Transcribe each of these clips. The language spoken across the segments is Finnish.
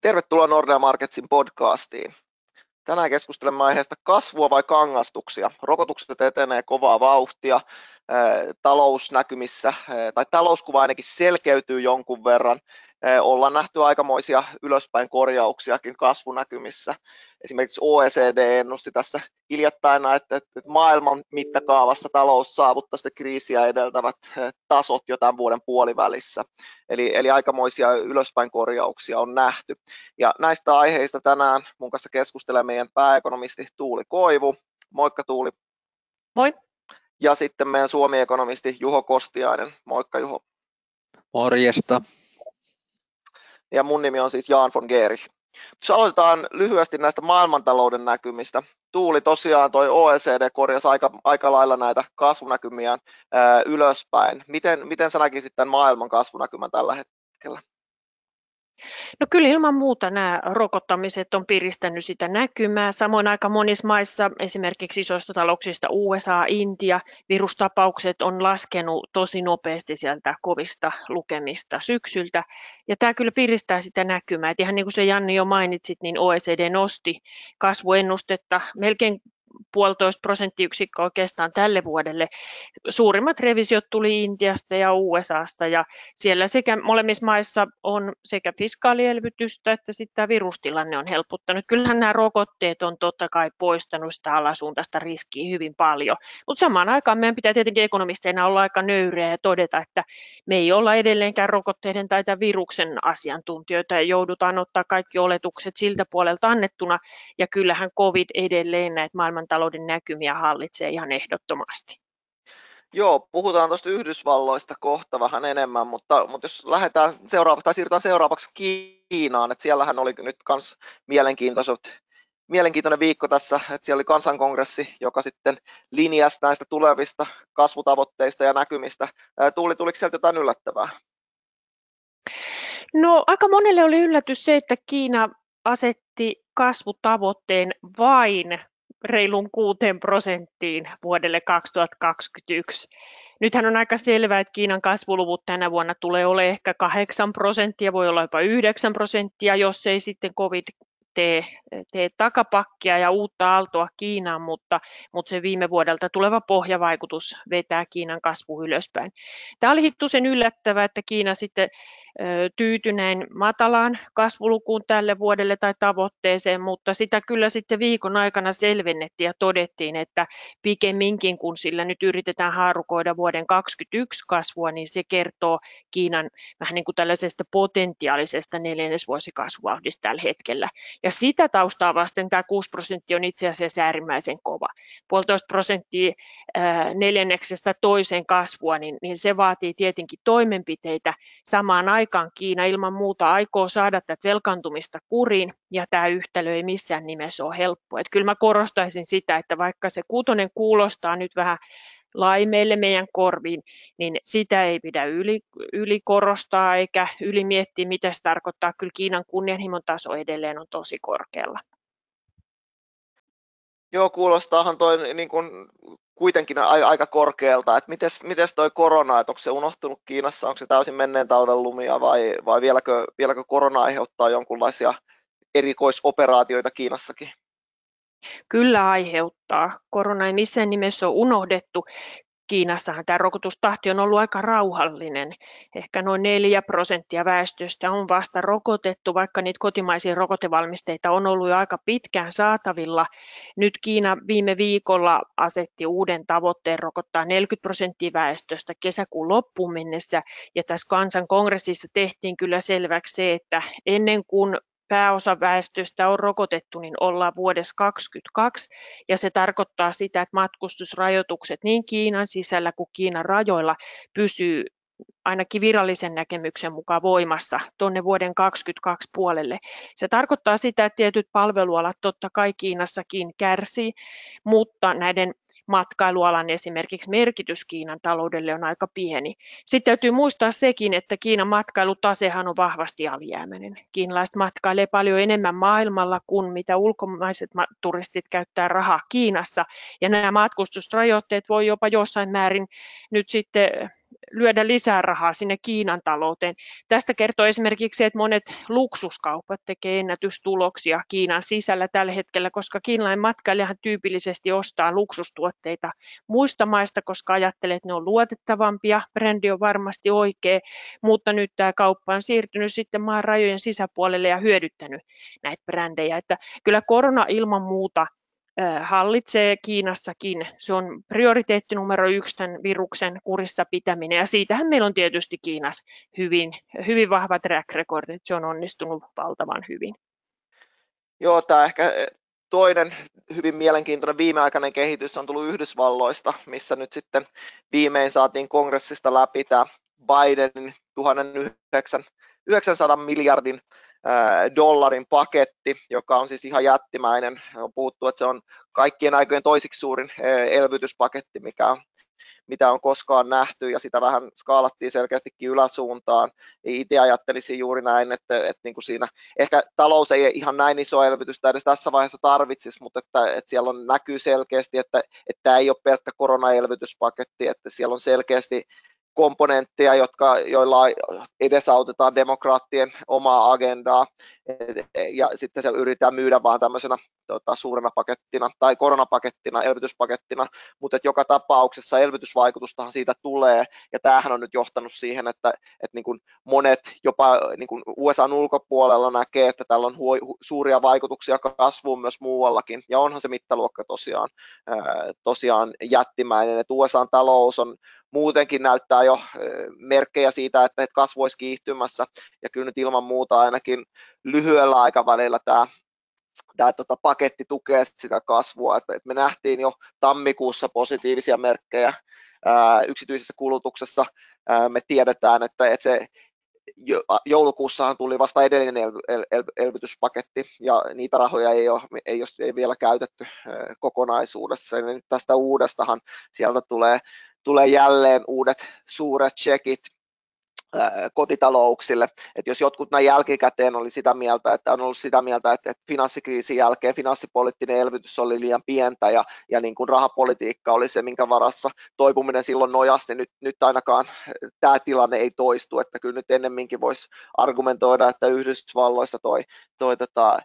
Tervetuloa Nordea Marketsin podcastiin. Tänään keskustelemme aiheesta kasvua vai kangastuksia. Rokotukset etenee kovaa vauhtia, talousnäkymissä tai talouskuva ainakin selkeytyy jonkun verran ollaan nähty aikamoisia ylöspäin korjauksiakin kasvunäkymissä. Esimerkiksi OECD ennusti tässä hiljattain, että, että maailman mittakaavassa talous saavuttaa sitä kriisiä edeltävät tasot jo tämän vuoden puolivälissä. Eli, eli aikamoisia ylöspäin korjauksia on nähty. Ja näistä aiheista tänään mun kanssa keskustelee meidän pääekonomisti Tuuli Koivu. Moikka Tuuli. Moi. Ja sitten meidän Suomi-ekonomisti Juho Kostiainen. Moikka Juho. Morjesta ja mun nimi on siis Jan von Gerich. Jos aloitetaan lyhyesti näistä maailmantalouden näkymistä. Tuuli tosiaan toi OECD korjasi aika, aika lailla näitä kasvunäkymiä ää, ylöspäin. Miten, miten sä näkisit tämän maailman kasvunäkymän tällä hetkellä? No kyllä ilman muuta nämä rokottamiset on piristänyt sitä näkymää. Samoin aika monissa maissa, esimerkiksi isoista talouksista USA, Intia, virustapaukset on laskenut tosi nopeasti sieltä kovista lukemista syksyltä. Ja tämä kyllä piristää sitä näkymää. Et ihan niin kuin se Janni jo mainitsit, niin OECD nosti kasvuennustetta melkein puolitoista prosenttiyksikköä oikeastaan tälle vuodelle. Suurimmat revisiot tuli Intiasta ja USAsta ja siellä sekä molemmissa maissa on sekä fiskaalielvytystä että sitten virustilanne on helpottanut. Kyllähän nämä rokotteet on totta kai poistanut sitä alasuuntaista riskiä hyvin paljon, mutta samaan aikaan meidän pitää tietenkin ekonomisteina olla aika nöyriä ja todeta, että me ei olla edelleenkään rokotteiden tai tämän viruksen asiantuntijoita ja joudutaan ottaa kaikki oletukset siltä puolelta annettuna ja kyllähän COVID edelleen näitä maailman maailmantalouden näkymiä hallitsee ihan ehdottomasti. Joo, puhutaan tuosta Yhdysvalloista kohta vähän enemmän, mutta, mutta jos lähdetään seuraavaksi, tai siirrytään seuraavaksi Kiinaan, että siellähän oli nyt myös mielenkiintoiset mielenkiintoinen viikko tässä, että siellä oli kansankongressi, joka sitten linjasi näistä tulevista kasvutavoitteista ja näkymistä. Tuuli, tuliko sieltä jotain yllättävää? No aika monelle oli yllätys se, että Kiina asetti kasvutavoitteen vain reilun 6 prosenttiin vuodelle 2021. Nythän on aika selvää, että Kiinan kasvuluvut tänä vuonna tulee olemaan ehkä 8 prosenttia, voi olla jopa 9 prosenttia, jos ei sitten COVID tee, tee takapakkia ja uutta aaltoa Kiinaan, mutta, mutta se viime vuodelta tuleva pohjavaikutus vetää Kiinan kasvu ylöspäin. Tämä oli hittusen yllättävää, että Kiina sitten tyytyneen matalaan kasvulukuun tälle vuodelle tai tavoitteeseen, mutta sitä kyllä sitten viikon aikana selvennettiin ja todettiin, että pikemminkin kun sillä nyt yritetään haarukoida vuoden 2021 kasvua, niin se kertoo Kiinan vähän niin kuin tällaisesta potentiaalisesta neljännesvuosikasvuvauhdista tällä hetkellä. Ja sitä taustaa vasten tämä 6 prosenttia on itse asiassa äärimmäisen kova. Puolitoista prosenttia neljänneksestä toiseen kasvua, niin, niin se vaatii tietenkin toimenpiteitä samaan aikaan aikaan Kiina ilman muuta aikoo saada tätä velkaantumista kuriin, ja tämä yhtälö ei missään nimessä ole helppo. Että kyllä mä korostaisin sitä, että vaikka se kuutonen kuulostaa nyt vähän laimeille meidän korviin, niin sitä ei pidä yli, eikä yli miettiä, mitä se tarkoittaa. Kyllä Kiinan kunnianhimon taso edelleen on tosi korkealla. Joo, kuulostaahan toi niin kuin kuitenkin aika korkealta, että mites, mites toi korona, että onko se unohtunut Kiinassa, onko se täysin menneen talven lumia vai, vai vieläkö, vieläkö korona aiheuttaa jonkunlaisia erikoisoperaatioita Kiinassakin? Kyllä aiheuttaa. Korona ei missään nimessä ole unohdettu. Kiinassahan tämä rokotustahti on ollut aika rauhallinen. Ehkä noin 4 prosenttia väestöstä on vasta rokotettu, vaikka niitä kotimaisia rokotevalmisteita on ollut jo aika pitkään saatavilla. Nyt Kiina viime viikolla asetti uuden tavoitteen rokottaa 40 prosenttia väestöstä kesäkuun loppuun mennessä. Ja tässä kansankongressissa tehtiin kyllä selväksi se, että ennen kuin pääosa väestöstä on rokotettu, niin ollaan vuodessa 2022, ja se tarkoittaa sitä, että matkustusrajoitukset niin Kiinan sisällä kuin Kiinan rajoilla pysyy ainakin virallisen näkemyksen mukaan voimassa tuonne vuoden 2022 puolelle. Se tarkoittaa sitä, että tietyt palvelualat totta kai Kiinassakin kärsii, mutta näiden matkailualan esimerkiksi merkitys Kiinan taloudelle on aika pieni. Sitten täytyy muistaa sekin, että Kiinan matkailutasehan on vahvasti alijäämäinen. Kiinalaiset matkailee paljon enemmän maailmalla kuin mitä ulkomaiset turistit käyttää rahaa Kiinassa. Ja nämä matkustusrajoitteet voi jopa jossain määrin nyt sitten lyödä lisää rahaa sinne Kiinan talouteen. Tästä kertoo esimerkiksi että monet luksuskaupat tekee ennätystuloksia Kiinan sisällä tällä hetkellä, koska kiinalainen matkailijahan tyypillisesti ostaa luksustuotteita muista maista, koska ajattelee, että ne on luotettavampia, brändi on varmasti oikea, mutta nyt tämä kauppa on siirtynyt sitten maan rajojen sisäpuolelle ja hyödyttänyt näitä brändejä. Että kyllä korona ilman muuta hallitsee Kiinassakin. Se on prioriteetti numero yksi tämän viruksen kurissa pitäminen ja siitähän meillä on tietysti Kiinassa hyvin, hyvin vahva track record, että se on onnistunut valtavan hyvin. Joo, tämä ehkä toinen hyvin mielenkiintoinen viimeaikainen kehitys on tullut Yhdysvalloista, missä nyt sitten viimein saatiin kongressista läpi tämä Bidenin 1900 miljardin dollarin paketti, joka on siis ihan jättimäinen. On puhuttu, että se on kaikkien aikojen toisiksi suurin elvytyspaketti, mikä on, mitä on koskaan nähty, ja sitä vähän skaalattiin selkeästikin yläsuuntaan. Itse ajattelisin juuri näin, että, että niin kuin siinä ehkä talous ei ihan näin iso elvytystä edes tässä vaiheessa tarvitsisi, mutta että, että siellä on, näkyy selkeästi, että, että tämä ei ole pelkkä koronaelvytyspaketti, että siellä on selkeästi komponentteja, jotka, joilla edesautetaan demokraattien omaa agendaa. Ja sitten se yritetään myydä vaan tämmöisenä tota, suurena pakettina tai koronapakettina, elvytyspakettina, mutta että joka tapauksessa elvytysvaikutustahan siitä tulee ja tämähän on nyt johtanut siihen, että, että niin kuin monet jopa niin kuin USAn ulkopuolella näkee, että tällä on huo, suuria vaikutuksia kasvuun myös muuallakin. Ja onhan se mittaluokka tosiaan, tosiaan jättimäinen, että USAn talous on muutenkin näyttää jo merkkejä siitä, että kasvu olisi kiihtymässä, ja kyllä nyt ilman muuta ainakin lyhyellä aikavälillä tämä tämä tota, paketti tukee sitä kasvua. Et, me nähtiin jo tammikuussa positiivisia merkkejä yksityisessä kulutuksessa. Me tiedetään, että et se joulukuussahan tuli vasta edellinen el, el, el, elvytyspaketti ja niitä rahoja ei ole, ei ole ei vielä käytetty kokonaisuudessa. Ja nyt tästä uudestahan sieltä tulee tulee jälleen uudet suuret checkit kotitalouksille. että jos jotkut näin jälkikäteen oli sitä mieltä, että on ollut sitä mieltä, että, että finanssikriisin jälkeen finanssipoliittinen elvytys oli liian pientä ja, ja niin kuin rahapolitiikka oli se, minkä varassa toipuminen silloin nojasti, niin nyt, nyt ainakaan tämä tilanne ei toistu, että kyllä nyt ennemminkin voisi argumentoida, että Yhdysvalloissa toi, toi tota,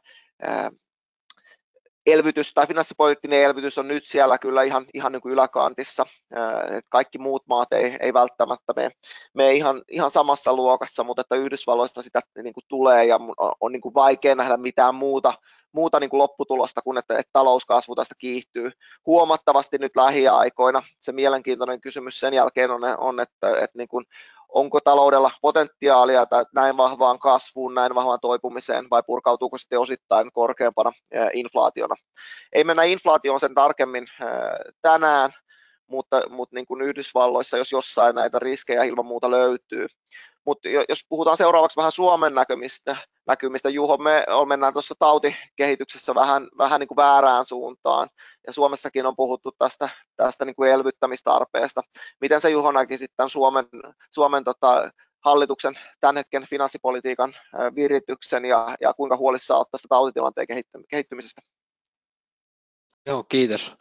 elvytys tai finanssipoliittinen elvytys on nyt siellä kyllä ihan, ihan niin kuin yläkantissa. Kaikki muut maat ei, ei välttämättä mene, mene ihan, ihan samassa luokassa, mutta että Yhdysvalloista sitä niin kuin tulee ja on, on niin kuin vaikea nähdä mitään muuta, muuta niin kuin lopputulosta kuin että, että talouskasvu tästä kiihtyy huomattavasti nyt lähiaikoina. Se mielenkiintoinen kysymys sen jälkeen on, on että, että niin kuin onko taloudella potentiaalia näin vahvaan kasvuun, näin vahvaan toipumiseen vai purkautuuko sitten osittain korkeampana inflaationa. Ei mennä inflaatioon sen tarkemmin tänään, mutta, mutta niin kuin Yhdysvalloissa, jos jossain näitä riskejä ilman muuta löytyy. Mutta jos puhutaan seuraavaksi vähän Suomen näkymistä, näkymistä Juho, me mennään tuossa tautikehityksessä vähän, vähän niin kuin väärään suuntaan, ja Suomessakin on puhuttu tästä, tästä niin kuin elvyttämistarpeesta. Miten se Juho näki sitten Suomen, Suomen tota, hallituksen tämän hetken finanssipolitiikan virityksen ja, ja kuinka huolissaan olet tästä tautitilanteen kehittymisestä? Joo, kiitos.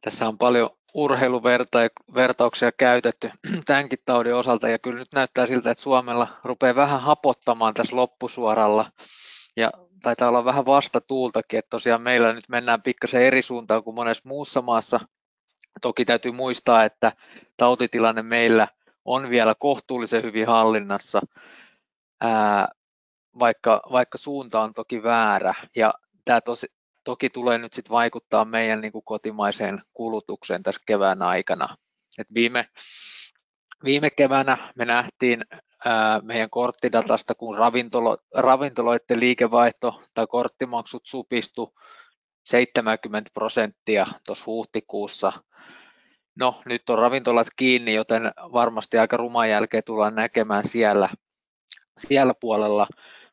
Tässä on paljon urheiluvertauksia käytetty tämänkin taudin osalta ja kyllä nyt näyttää siltä, että Suomella rupeaa vähän hapottamaan tässä loppusuoralla ja taitaa olla vähän vastatuultakin, että tosiaan meillä nyt mennään pikkasen eri suuntaan kuin monessa muussa maassa. Toki täytyy muistaa, että tautitilanne meillä on vielä kohtuullisen hyvin hallinnassa, ää, vaikka, vaikka suunta on toki väärä. Ja tämä tosi, toki tulee nyt sit vaikuttaa meidän niin kuin kotimaiseen kulutukseen tässä kevään aikana. Et viime, viime keväänä me nähtiin ää, meidän korttidatasta, kun ravintolo, ravintoloiden liikevaihto tai korttimaksut supistu 70 prosenttia tuossa huhtikuussa. No, nyt on ravintolat kiinni, joten varmasti aika ruman jälkeen tullaan näkemään siellä, siellä puolella,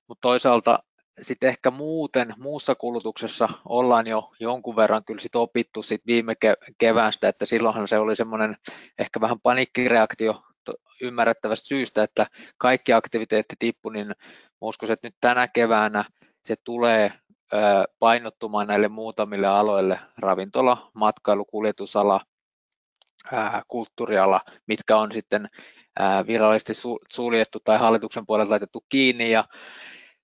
mutta toisaalta sitten ehkä muuten muussa kulutuksessa ollaan jo jonkun verran kyllä sit opittu sit viime keväästä, että silloinhan se oli semmoinen ehkä vähän panikkireaktio ymmärrettävästä syystä, että kaikki aktiviteetti tippu, niin uskoisin, että nyt tänä keväänä se tulee painottumaan näille muutamille aloille, ravintola, matkailu, kuljetusala, kulttuuriala, mitkä on sitten virallisesti suljettu tai hallituksen puolelta laitettu kiinni. Ja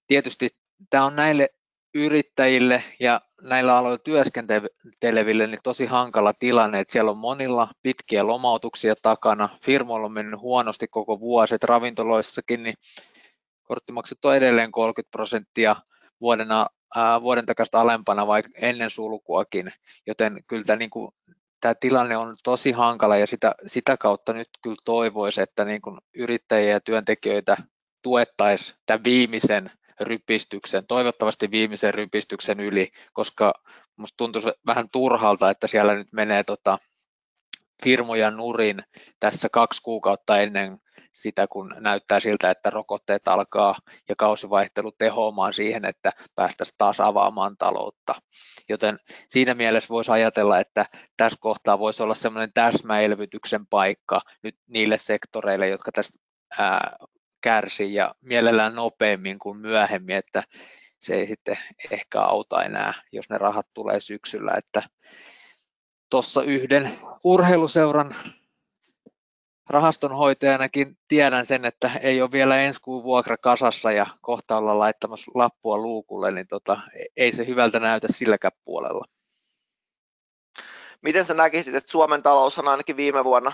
tietysti tämä on näille yrittäjille ja näillä aloilla työskenteleville niin tosi hankala tilanne, että siellä on monilla pitkiä lomautuksia takana, firmoilla on mennyt huonosti koko vuosi, että ravintoloissakin niin korttimaksut on edelleen 30 prosenttia vuodena, ää, vuoden takaisin alempana vaikka ennen sulkuakin, joten kyllä tämä, niin kuin, tämä tilanne on tosi hankala ja sitä, sitä kautta nyt kyllä toivoisi, että niin kuin yrittäjiä ja työntekijöitä tuettaisiin tämän viimeisen rypistyksen, toivottavasti viimeisen rypistyksen yli, koska musta tuntuu vähän turhalta, että siellä nyt menee tota firmoja nurin tässä kaksi kuukautta ennen sitä, kun näyttää siltä, että rokotteet alkaa ja kausivaihtelu tehoamaan siihen, että päästäisiin taas avaamaan taloutta. Joten siinä mielessä voisi ajatella, että tässä kohtaa voisi olla semmoinen täsmäelvytyksen paikka nyt niille sektoreille, jotka tästä ää, kärsii ja mielellään nopeammin kuin myöhemmin, että se ei sitten ehkä auta enää, jos ne rahat tulee syksyllä, että tuossa yhden urheiluseuran rahastonhoitajanakin tiedän sen, että ei ole vielä ensi kuun vuokra kasassa ja kohta olla laittamassa lappua luukulle, niin tota, ei se hyvältä näytä silläkään puolella. Miten sä näkisit, että Suomen talous on ainakin viime vuonna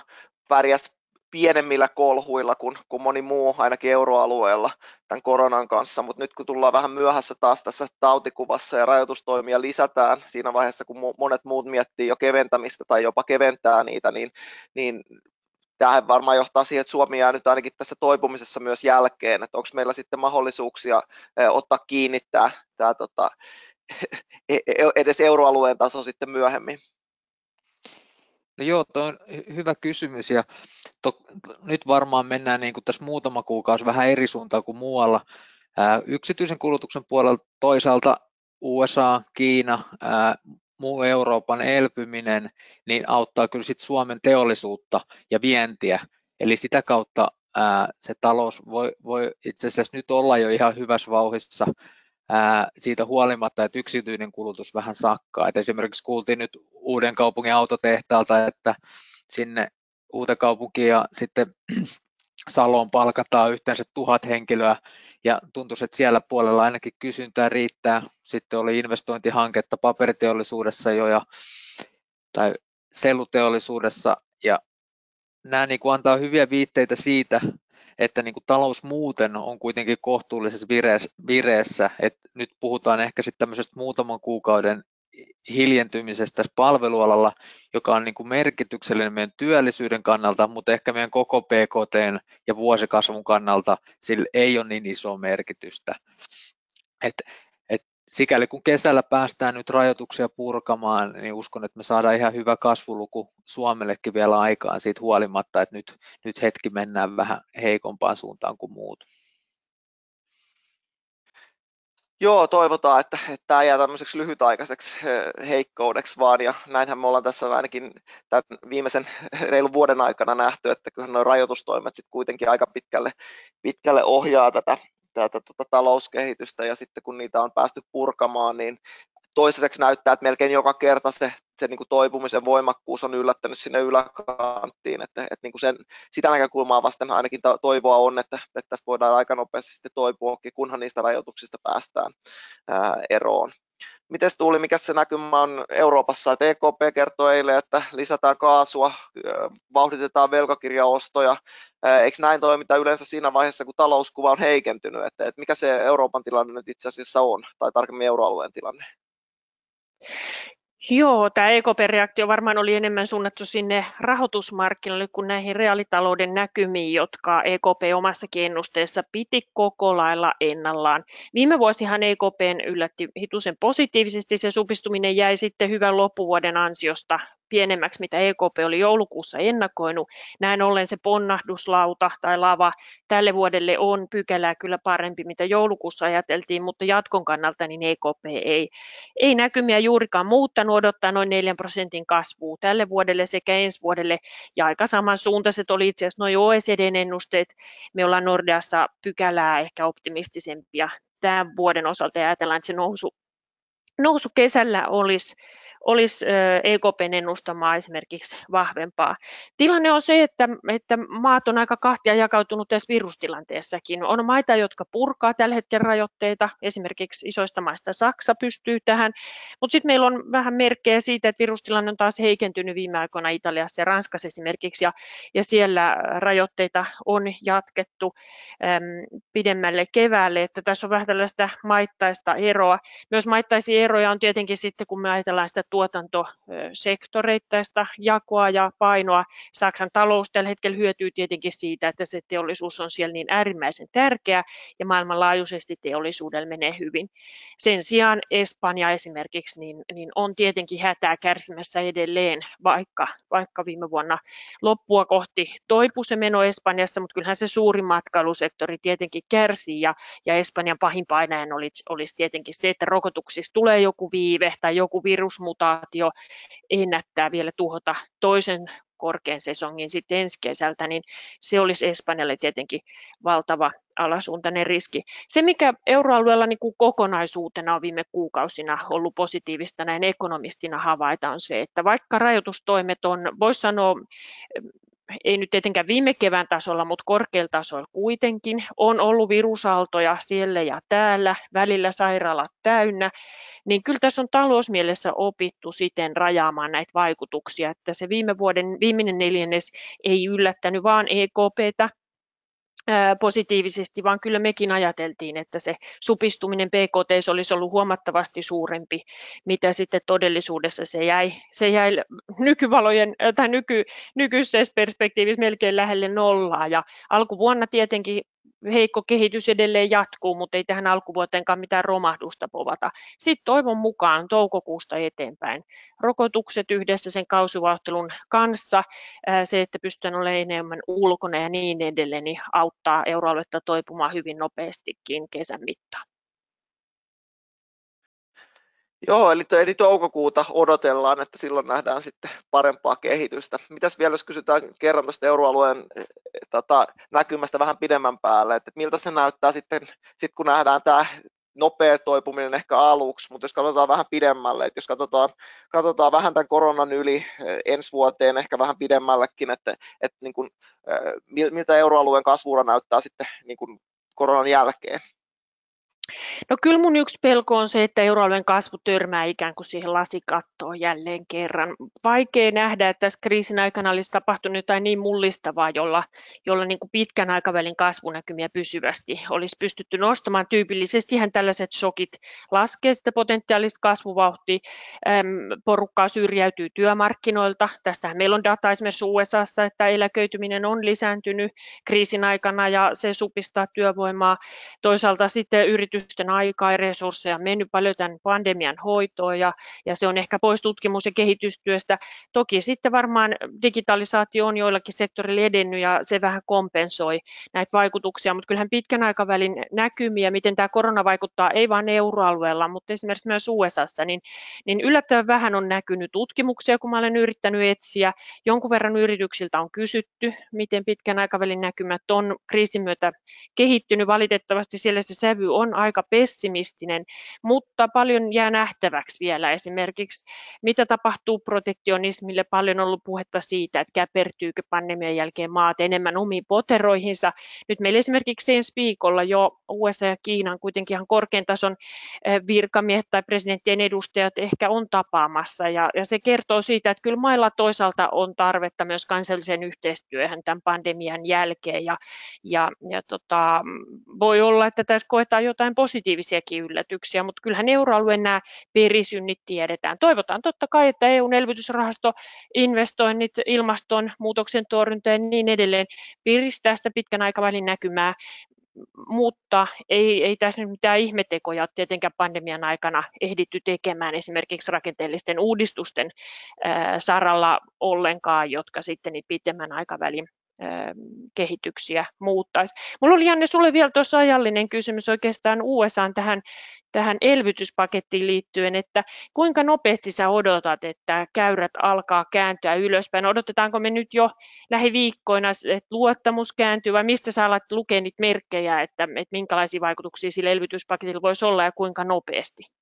pärjäs pienemmillä kolhuilla kuin, kuin moni muu, ainakin euroalueella tämän koronan kanssa, mutta nyt kun tullaan vähän myöhässä taas tässä tautikuvassa ja rajoitustoimia lisätään siinä vaiheessa, kun monet muut miettii jo keventämistä tai jopa keventää niitä, niin, niin tämähän varmaan johtaa siihen, että Suomi jää nyt ainakin tässä toipumisessa myös jälkeen, että onko meillä sitten mahdollisuuksia ottaa kiinni tämä, tämä tota, e, e, edes euroalueen taso sitten myöhemmin. No joo, tuo on hyvä kysymys ja to, nyt varmaan mennään niin kuin tässä muutama kuukausi vähän eri suuntaan kuin muualla. Ää, yksityisen kulutuksen puolella toisaalta USA, Kiina, ää, muu Euroopan elpyminen, niin auttaa kyllä sit Suomen teollisuutta ja vientiä. Eli sitä kautta ää, se talous voi, voi itse asiassa nyt olla jo ihan hyvässä vauhissa siitä huolimatta, että yksityinen kulutus vähän sakkaa. Et esimerkiksi kuultiin nyt uuden kaupungin autotehtaalta, että sinne uuden kaupunkiin ja sitten Saloon palkataan yhteensä tuhat henkilöä. Ja tuntuisi, että siellä puolella ainakin kysyntää riittää. Sitten oli investointihanketta paperiteollisuudessa jo ja, tai selluteollisuudessa. Ja nämä niin kuin antaa hyviä viitteitä siitä, että niin kuin talous muuten on kuitenkin kohtuullisessa vireessä, että nyt puhutaan ehkä sitten tämmöisestä muutaman kuukauden hiljentymisestä tässä palvelualalla, joka on niin kuin merkityksellinen meidän työllisyyden kannalta, mutta ehkä meidän koko PKT ja vuosikasvun kannalta sillä ei ole niin isoa merkitystä. Et, et sikäli kun kesällä päästään nyt rajoituksia purkamaan, niin uskon, että me saadaan ihan hyvä kasvuluku Suomellekin vielä aikaan siitä huolimatta, että nyt, nyt hetki mennään vähän heikompaan suuntaan kuin muut. Joo, toivotaan, että, että tämä jää tämmöiseksi lyhytaikaiseksi heikkoudeksi vaan, ja näinhän me ollaan tässä ainakin tämän viimeisen reilun vuoden aikana nähty, että kyllä nuo rajoitustoimet sitten kuitenkin aika pitkälle, pitkälle ohjaa tätä, tätä tuota, talouskehitystä, ja sitten kun niitä on päästy purkamaan, niin toistaiseksi näyttää, että melkein joka kerta se, se niin kuin toipumisen voimakkuus on yllättänyt sinne yläkanttiin, että, että niin kuin sen, sitä näkökulmaa vasten ainakin toivoa on, että, että tästä voidaan aika nopeasti sitten toipuakin, kunhan niistä rajoituksista päästään ää, eroon. Miten Tuuli, mikä se näkymä on Euroopassa? Että EKP kertoi eilen, että lisätään kaasua, vauhditetaan velkakirjaostoja. Eikö näin toimita yleensä siinä vaiheessa, kun talouskuva on heikentynyt? Että, että mikä se Euroopan tilanne nyt itse asiassa on, tai tarkemmin euroalueen tilanne? Joo, tämä EKP-reaktio varmaan oli enemmän suunnattu sinne rahoitusmarkkinoille kuin näihin reaalitalouden näkymiin, jotka EKP omassakin ennusteessa piti koko lailla ennallaan. Viime vuosihan EKP yllätti hitusen positiivisesti, se supistuminen jäi sitten hyvän loppuvuoden ansiosta pienemmäksi, mitä EKP oli joulukuussa ennakoinut. Näin ollen se ponnahduslauta tai lava tälle vuodelle on pykälää kyllä parempi, mitä joulukuussa ajateltiin, mutta jatkon kannalta niin EKP ei, ei näkymiä juurikaan muuttanut, odottaa noin 4 prosentin kasvua tälle vuodelle sekä ensi vuodelle, ja aika samansuuntaiset oli itse asiassa noin OECDn ennusteet. Me ollaan Nordeassa pykälää ehkä optimistisempia tämän vuoden osalta ja ajatellaan, että se nousu, nousu kesällä olisi olisi EKPn ennustamaa esimerkiksi vahvempaa. Tilanne on se, että, että maat on aika kahtia jakautunut tässä virustilanteessakin. On maita, jotka purkaa tällä hetkellä rajoitteita, esimerkiksi isoista maista Saksa pystyy tähän, mutta sitten meillä on vähän merkkejä siitä, että virustilanne on taas heikentynyt viime aikoina Italiassa ja Ranskassa esimerkiksi, ja, ja siellä rajoitteita on jatkettu äm, pidemmälle keväälle, että tässä on vähän tällaista maittaista eroa. Myös maittaisia eroja on tietenkin sitten, kun me ajatellaan sitä tuotantosektoreittaista jakoa ja painoa. Saksan talous tällä hetkellä hyötyy tietenkin siitä, että se teollisuus on siellä niin äärimmäisen tärkeä ja maailmanlaajuisesti teollisuudella menee hyvin. Sen sijaan Espanja esimerkiksi niin, niin on tietenkin hätää kärsimässä edelleen, vaikka, vaikka viime vuonna loppua kohti toipui se meno Espanjassa, mutta kyllähän se suuri matkailusektori tietenkin kärsii ja, ja Espanjan pahin painajan olisi, olisi tietenkin se, että rokotuksissa tulee joku viive tai joku virusmutaatio ennättää vielä tuhota toisen korkean sesongin sitten ensi kesältä, niin se olisi Espanjalle tietenkin valtava alasuuntainen riski. Se, mikä euroalueella niin kuin kokonaisuutena on viime kuukausina ollut positiivista näin ekonomistina havaita on se, että vaikka rajoitustoimet on, voisi sanoa, ei nyt tietenkään viime kevään tasolla, mutta korkealla tasolla kuitenkin, on ollut virusaaltoja siellä ja täällä, välillä sairaalat täynnä, niin kyllä tässä on talousmielessä opittu siten rajaamaan näitä vaikutuksia, että se viime vuoden viimeinen neljännes ei yllättänyt vaan EKPtä, positiivisesti, vaan kyllä mekin ajateltiin, että se supistuminen PKT olisi ollut huomattavasti suurempi, mitä sitten todellisuudessa se jäi, se jäi nykyvalojen tai nyky, nykyisessä perspektiivissä melkein lähelle nollaa. Ja alkuvuonna tietenkin heikko kehitys edelleen jatkuu, mutta ei tähän alkuvuoteenkaan mitään romahdusta povata. Sitten toivon mukaan toukokuusta eteenpäin rokotukset yhdessä sen kausivauhtelun kanssa, se, että pystytään olemaan enemmän ulkona ja niin edelleen, niin auttaa euroaluetta toipumaan hyvin nopeastikin kesän mittaan. Joo, eli, eli toukokuuta odotellaan, että silloin nähdään sitten parempaa kehitystä. Mitäs vielä, jos kysytään kerran tuosta euroalueen tota, näkymästä vähän pidemmän päälle, että miltä se näyttää sitten, sit kun nähdään tämä nopea toipuminen ehkä aluksi, mutta jos katsotaan vähän pidemmälle, että jos katsotaan, katsotaan vähän tämän koronan yli ensi vuoteen, ehkä vähän pidemmällekin, että, että niin kuin, miltä euroalueen kasvuura näyttää sitten niin kuin koronan jälkeen. No kyllä mun yksi pelko on se, että euroalueen kasvu törmää ikään kuin siihen lasikattoon jälleen kerran. Vaikea nähdä, että tässä kriisin aikana olisi tapahtunut jotain niin mullistavaa, jolla, jolla niin kuin pitkän aikavälin kasvunäkymiä pysyvästi olisi pystytty nostamaan. Tyypillisesti tällaiset shokit laskee sitä potentiaalista kasvuvauhtia. Porukkaa syrjäytyy työmarkkinoilta. Tästähän meillä on data esimerkiksi USAssa, että eläköityminen on lisääntynyt kriisin aikana ja se supistaa työvoimaa. Toisaalta sitten yritys yritysten aikaa ja resursseja mennyt paljon tämän pandemian hoitoon ja, ja se on ehkä pois tutkimus- ja kehitystyöstä. Toki sitten varmaan digitalisaatio on joillakin sektorilla edennyt ja se vähän kompensoi näitä vaikutuksia, mutta kyllähän pitkän aikavälin näkymiä, miten tämä korona vaikuttaa ei vain euroalueella, mutta esimerkiksi myös USAssa, niin, niin yllättävän vähän on näkynyt tutkimuksia, kun mä olen yrittänyt etsiä. Jonkun verran yrityksiltä on kysytty, miten pitkän aikavälin näkymät on kriisin myötä kehittynyt. Valitettavasti siellä se sävy on aika pessimistinen, mutta paljon jää nähtäväksi vielä. Esimerkiksi mitä tapahtuu protektionismille, paljon on ollut puhetta siitä, että käpertyykö pandemian jälkeen maat enemmän omiin poteroihinsa. Nyt meillä esimerkiksi ensi viikolla jo USA ja Kiinan kuitenkin ihan korkean tason eh, virkamiehet tai presidenttien edustajat ehkä on tapaamassa ja, ja se kertoo siitä, että kyllä mailla toisaalta on tarvetta myös kansalliseen yhteistyöhön tämän pandemian jälkeen ja, ja, ja tota, voi olla, että tässä koetaan jotain positiivisiakin yllätyksiä, mutta kyllähän euroalueen nämä perisynnit tiedetään. Toivotaan totta kai, että EUn elvytysrahasto, investoinnit, ilmastonmuutoksen torjunta ja niin edelleen piristää sitä pitkän aikavälin näkymää, mutta ei, ei tässä nyt mitään ihmetekoja tietenkään pandemian aikana ehditty tekemään esimerkiksi rakenteellisten uudistusten saralla ollenkaan, jotka sitten niin pitemmän aikavälin kehityksiä muuttaisi. Mulla oli Janne sulle vielä tuossa ajallinen kysymys oikeastaan USA tähän, tähän elvytyspakettiin liittyen, että kuinka nopeasti sä odotat, että käyrät alkaa kääntyä ylöspäin? Odotetaanko me nyt jo lähiviikkoina, että luottamus kääntyy vai mistä sä alat lukea niitä merkkejä, että, että minkälaisia vaikutuksia sillä elvytyspaketilla voisi olla ja kuinka nopeasti?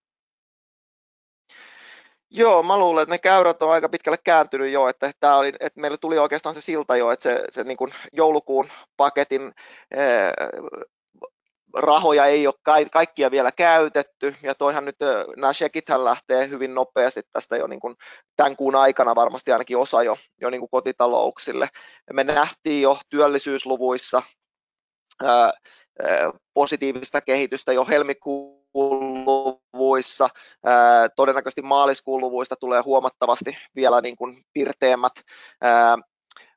Joo, mä luulen, että ne käyrät on aika pitkälle kääntynyt jo, että, tää oli, että meille tuli oikeastaan se silta jo, että se, se niin kuin joulukuun paketin rahoja ei ole kaikkia vielä käytetty, ja toihan nyt nämä shekithän lähtee hyvin nopeasti tästä jo niin kuin tämän kuun aikana varmasti ainakin osa jo, jo niin kuin kotitalouksille. Me nähtiin jo työllisyysluvuissa ää, positiivista kehitystä jo helmikuun luvuissa. Todennäköisesti maaliskuun luvuista tulee huomattavasti vielä niin kuin pirteämmät.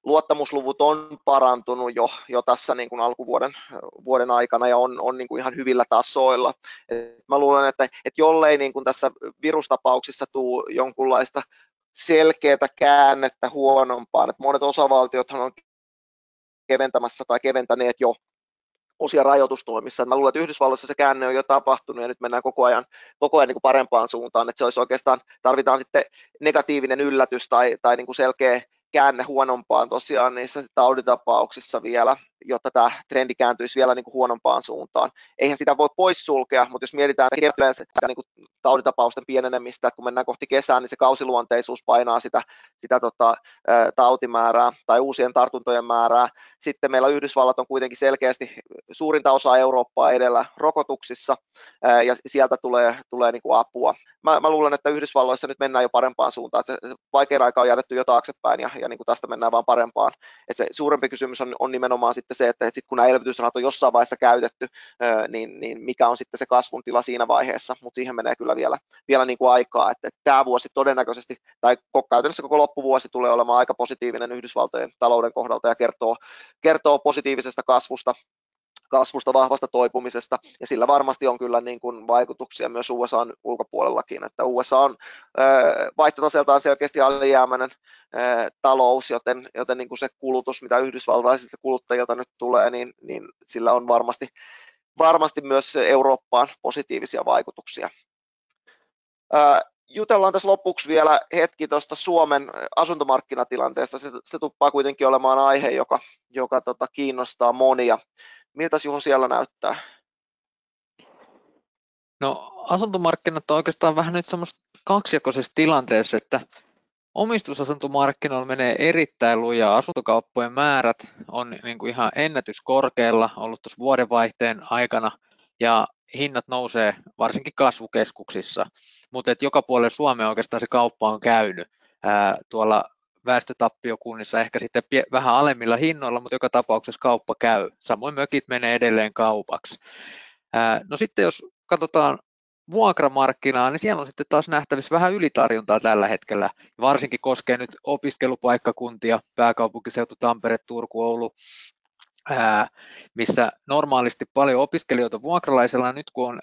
Luottamusluvut on parantunut jo, jo tässä niin kuin alkuvuoden vuoden aikana ja on, on niin kuin ihan hyvillä tasoilla. Et mä luulen, että, että jollei niin kuin tässä virustapauksissa tuu jonkunlaista selkeää käännettä huonompaan, että monet osavaltiothan on keventämässä tai keventäneet jo osia rajoitustoimissa. Mä luulen, että Yhdysvalloissa se käänne on jo tapahtunut ja nyt mennään koko ajan, koko ajan niin kuin parempaan suuntaan, että se olisi oikeastaan, tarvitaan sitten negatiivinen yllätys tai, tai niin kuin selkeä käänne huonompaan tosiaan niissä tauditapauksissa vielä, jotta tämä trendi kääntyisi vielä niin kuin huonompaan suuntaan. Eihän sitä voi poissulkea, mutta jos mietitään sitä niin kuin tauditapausten pienenemistä, että kun mennään kohti kesää, niin se kausiluonteisuus painaa sitä, sitä tota, tautimäärää tai uusien tartuntojen määrää. Sitten meillä Yhdysvallat on kuitenkin selkeästi suurinta osaa Eurooppaa edellä rokotuksissa, ja sieltä tulee, tulee niin kuin apua. Mä, mä luulen, että Yhdysvalloissa nyt mennään jo parempaan suuntaan. Että se vaikein aika on jätetty jo taaksepäin, ja, ja niin kuin tästä mennään vaan parempaan. Että se suurempi kysymys on, on nimenomaan sitten se, että, että sit kun nämä elvytysrahat on jossain vaiheessa käytetty, niin, niin mikä on sitten se kasvun tila siinä vaiheessa, mutta siihen menee kyllä vielä, vielä niin kuin aikaa, että, että tämä vuosi todennäköisesti, tai käytännössä koko loppuvuosi tulee olemaan aika positiivinen Yhdysvaltojen talouden kohdalta ja kertoo, kertoo positiivisesta kasvusta, kasvusta, vahvasta toipumisesta, ja sillä varmasti on kyllä niin kuin vaikutuksia myös USA ulkopuolellakin, että USA on vaihtotaseltaan selkeästi alijäämäinen talous, joten, joten niin kuin se kulutus, mitä yhdysvaltaisilta kuluttajilta nyt tulee, niin, niin sillä on varmasti, varmasti myös Eurooppaan positiivisia vaikutuksia. Jutellaan tässä lopuksi vielä hetki tuosta Suomen asuntomarkkinatilanteesta. Se, se tuppaa kuitenkin olemaan aihe, joka, joka tota, kiinnostaa monia. Miltä Juho siellä näyttää? No asuntomarkkinat on oikeastaan vähän nyt semmoista kaksijakoisessa tilanteessa, että omistusasuntomarkkinoilla menee erittäin lujaa. Asuntokauppojen määrät on niin kuin ihan ennätyskorkealla ollut tuossa vuodenvaihteen aikana ja hinnat nousee varsinkin kasvukeskuksissa, mutta joka puolella Suomea oikeastaan se kauppa on käynyt. Ää, tuolla väestötappiokunnissa ehkä sitten pie- vähän alemmilla hinnoilla, mutta joka tapauksessa kauppa käy. Samoin mökit menee edelleen kaupaksi. Ää, no sitten jos katsotaan vuokramarkkinaa, niin siellä on sitten taas nähtävissä vähän ylitarjontaa tällä hetkellä. Varsinkin koskee nyt opiskelupaikkakuntia, pääkaupunkiseutu, Tampere, Turku, Oulu, missä normaalisti paljon opiskelijoita vuokralaisella, nyt kun on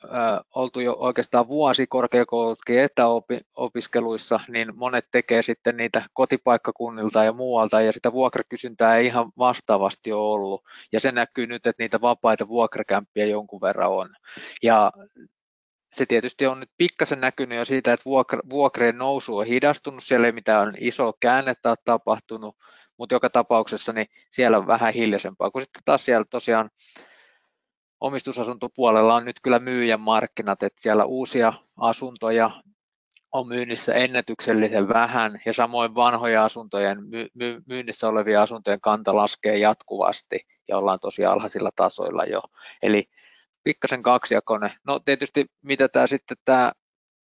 oltu jo oikeastaan vuosi korkeakoulutkin etäopiskeluissa, niin monet tekee sitten niitä kotipaikkakunnilta ja muualta, ja sitä vuokrakysyntää ei ihan vastaavasti ole ollut, ja se näkyy nyt, että niitä vapaita vuokrakämppiä jonkun verran on. Ja se tietysti on nyt pikkasen näkynyt jo siitä, että vuokra, vuokrien nousu on hidastunut, siellä ei mitään iso käännettä ole tapahtunut, mutta joka tapauksessa niin siellä on vähän hiljaisempaa, kun sitten taas siellä tosiaan omistusasuntopuolella on nyt kyllä myyjän markkinat, että siellä uusia asuntoja on myynnissä ennätyksellisen vähän ja samoin vanhoja asuntojen, my, myynnissä olevia asuntojen kanta laskee jatkuvasti ja ollaan tosi alhaisilla tasoilla jo. Eli pikkasen kaksijakone. No tietysti mitä tämä sitten tämä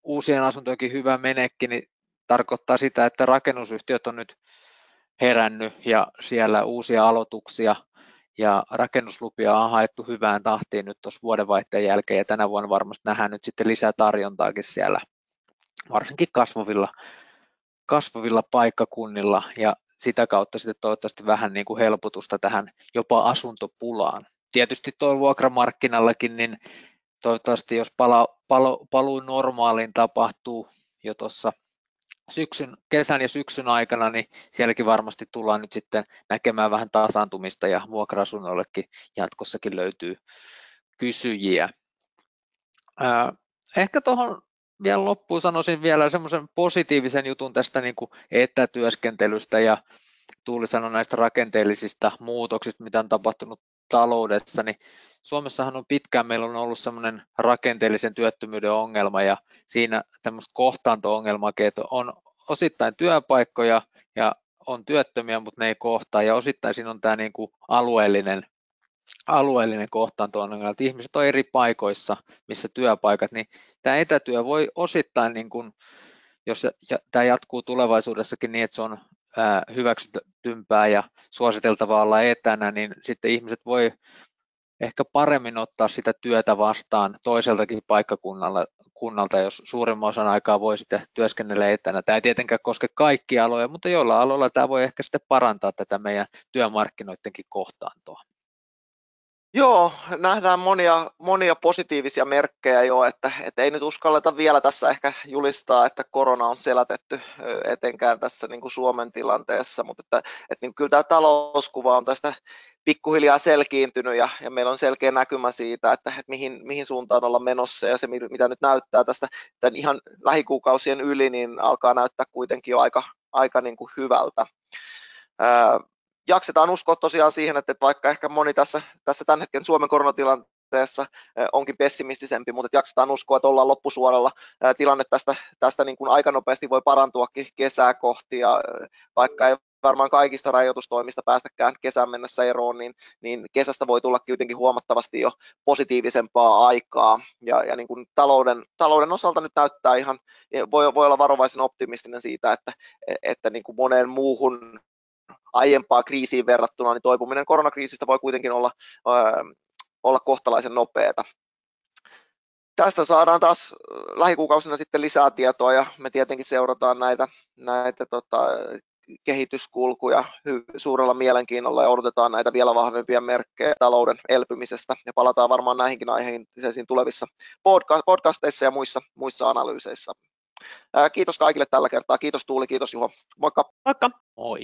uusien asuntojenkin hyvä menekki, niin tarkoittaa sitä, että rakennusyhtiöt on nyt herännyt ja siellä uusia aloituksia ja rakennuslupia on haettu hyvään tahtiin nyt tuossa vuodenvaihteen jälkeen ja tänä vuonna varmasti nähdään nyt sitten lisää tarjontaakin siellä varsinkin kasvavilla, kasvavilla paikkakunnilla ja sitä kautta sitten toivottavasti vähän niin kuin helpotusta tähän jopa asuntopulaan. Tietysti tuolla vuokramarkkinallakin, niin toivottavasti jos pala, palo, paluu normaaliin tapahtuu jo tuossa syksyn, kesän ja syksyn aikana, niin sielläkin varmasti tullaan nyt sitten näkemään vähän tasaantumista ja vuokra-asunnollekin jatkossakin löytyy kysyjiä. Ehkä tuohon vielä loppuun sanoisin vielä semmoisen positiivisen jutun tästä niin kuin etätyöskentelystä ja Tuuli sanoi näistä rakenteellisista muutoksista, mitä on tapahtunut taloudessa, niin Suomessahan on pitkään, meillä on ollut semmoinen rakenteellisen työttömyyden ongelma ja siinä tämmöistä kohtaanto-ongelmakin, että on osittain työpaikkoja ja on työttömiä, mutta ne ei kohtaa. Ja osittain siinä on tämä niin kuin alueellinen alueellinen kohtaanto ongelma, että ihmiset on eri paikoissa, missä työpaikat, niin tämä etätyö voi osittain, niin kuin, jos tämä jatkuu tulevaisuudessakin niin, että se on hyväksytympää ja suositeltavaa olla etänä, niin sitten ihmiset voi ehkä paremmin ottaa sitä työtä vastaan toiseltakin paikkakunnalta, jos suurimman osan aikaa voi sitten työskennellä etänä. Tämä ei tietenkään koske kaikkia aloja, mutta joilla aloilla tämä voi ehkä sitten parantaa tätä meidän työmarkkinoidenkin kohtaantoa. Joo, nähdään monia, monia positiivisia merkkejä jo, että, että ei nyt uskalleta vielä tässä ehkä julistaa, että korona on selätetty etenkään tässä niin kuin Suomen tilanteessa, mutta että, että niin kyllä tämä talouskuva on tästä pikkuhiljaa selkiintynyt ja, ja meillä on selkeä näkymä siitä, että, että mihin, mihin suuntaan ollaan menossa ja se mitä nyt näyttää tästä tämän ihan lähikuukausien yli, niin alkaa näyttää kuitenkin jo aika, aika niin kuin hyvältä. Jaksetaan uskoa tosiaan siihen, että vaikka ehkä moni tässä, tässä tämän hetken Suomen koronatilanteessa onkin pessimistisempi, mutta jaksetaan uskoa, että ollaan loppusuoralla. Tilanne tästä, tästä niin kuin aika nopeasti voi parantuakin kesää kohti ja vaikka ei varmaan kaikista rajoitustoimista päästäkään kesän mennessä eroon, niin, niin kesästä voi tulla kuitenkin huomattavasti jo positiivisempaa aikaa. Ja, ja niin kuin talouden, talouden osalta nyt näyttää ihan, voi, voi olla varovaisen optimistinen siitä, että, että niin kuin moneen muuhun aiempaa kriisiin verrattuna, niin toipuminen koronakriisistä voi kuitenkin olla, olla kohtalaisen nopeata. Tästä saadaan taas lähikuukausina sitten lisää tietoa ja me tietenkin seurataan näitä, näitä tota, kehityskulkuja suurella mielenkiinnolla ja odotetaan näitä vielä vahvempia merkkejä talouden elpymisestä ja palataan varmaan näihinkin aiheisiin tulevissa podcasteissa ja muissa, muissa analyyseissä. Kiitos kaikille tällä kertaa. Kiitos Tuuli, kiitos Juho. Moikka. Moikka. Moi.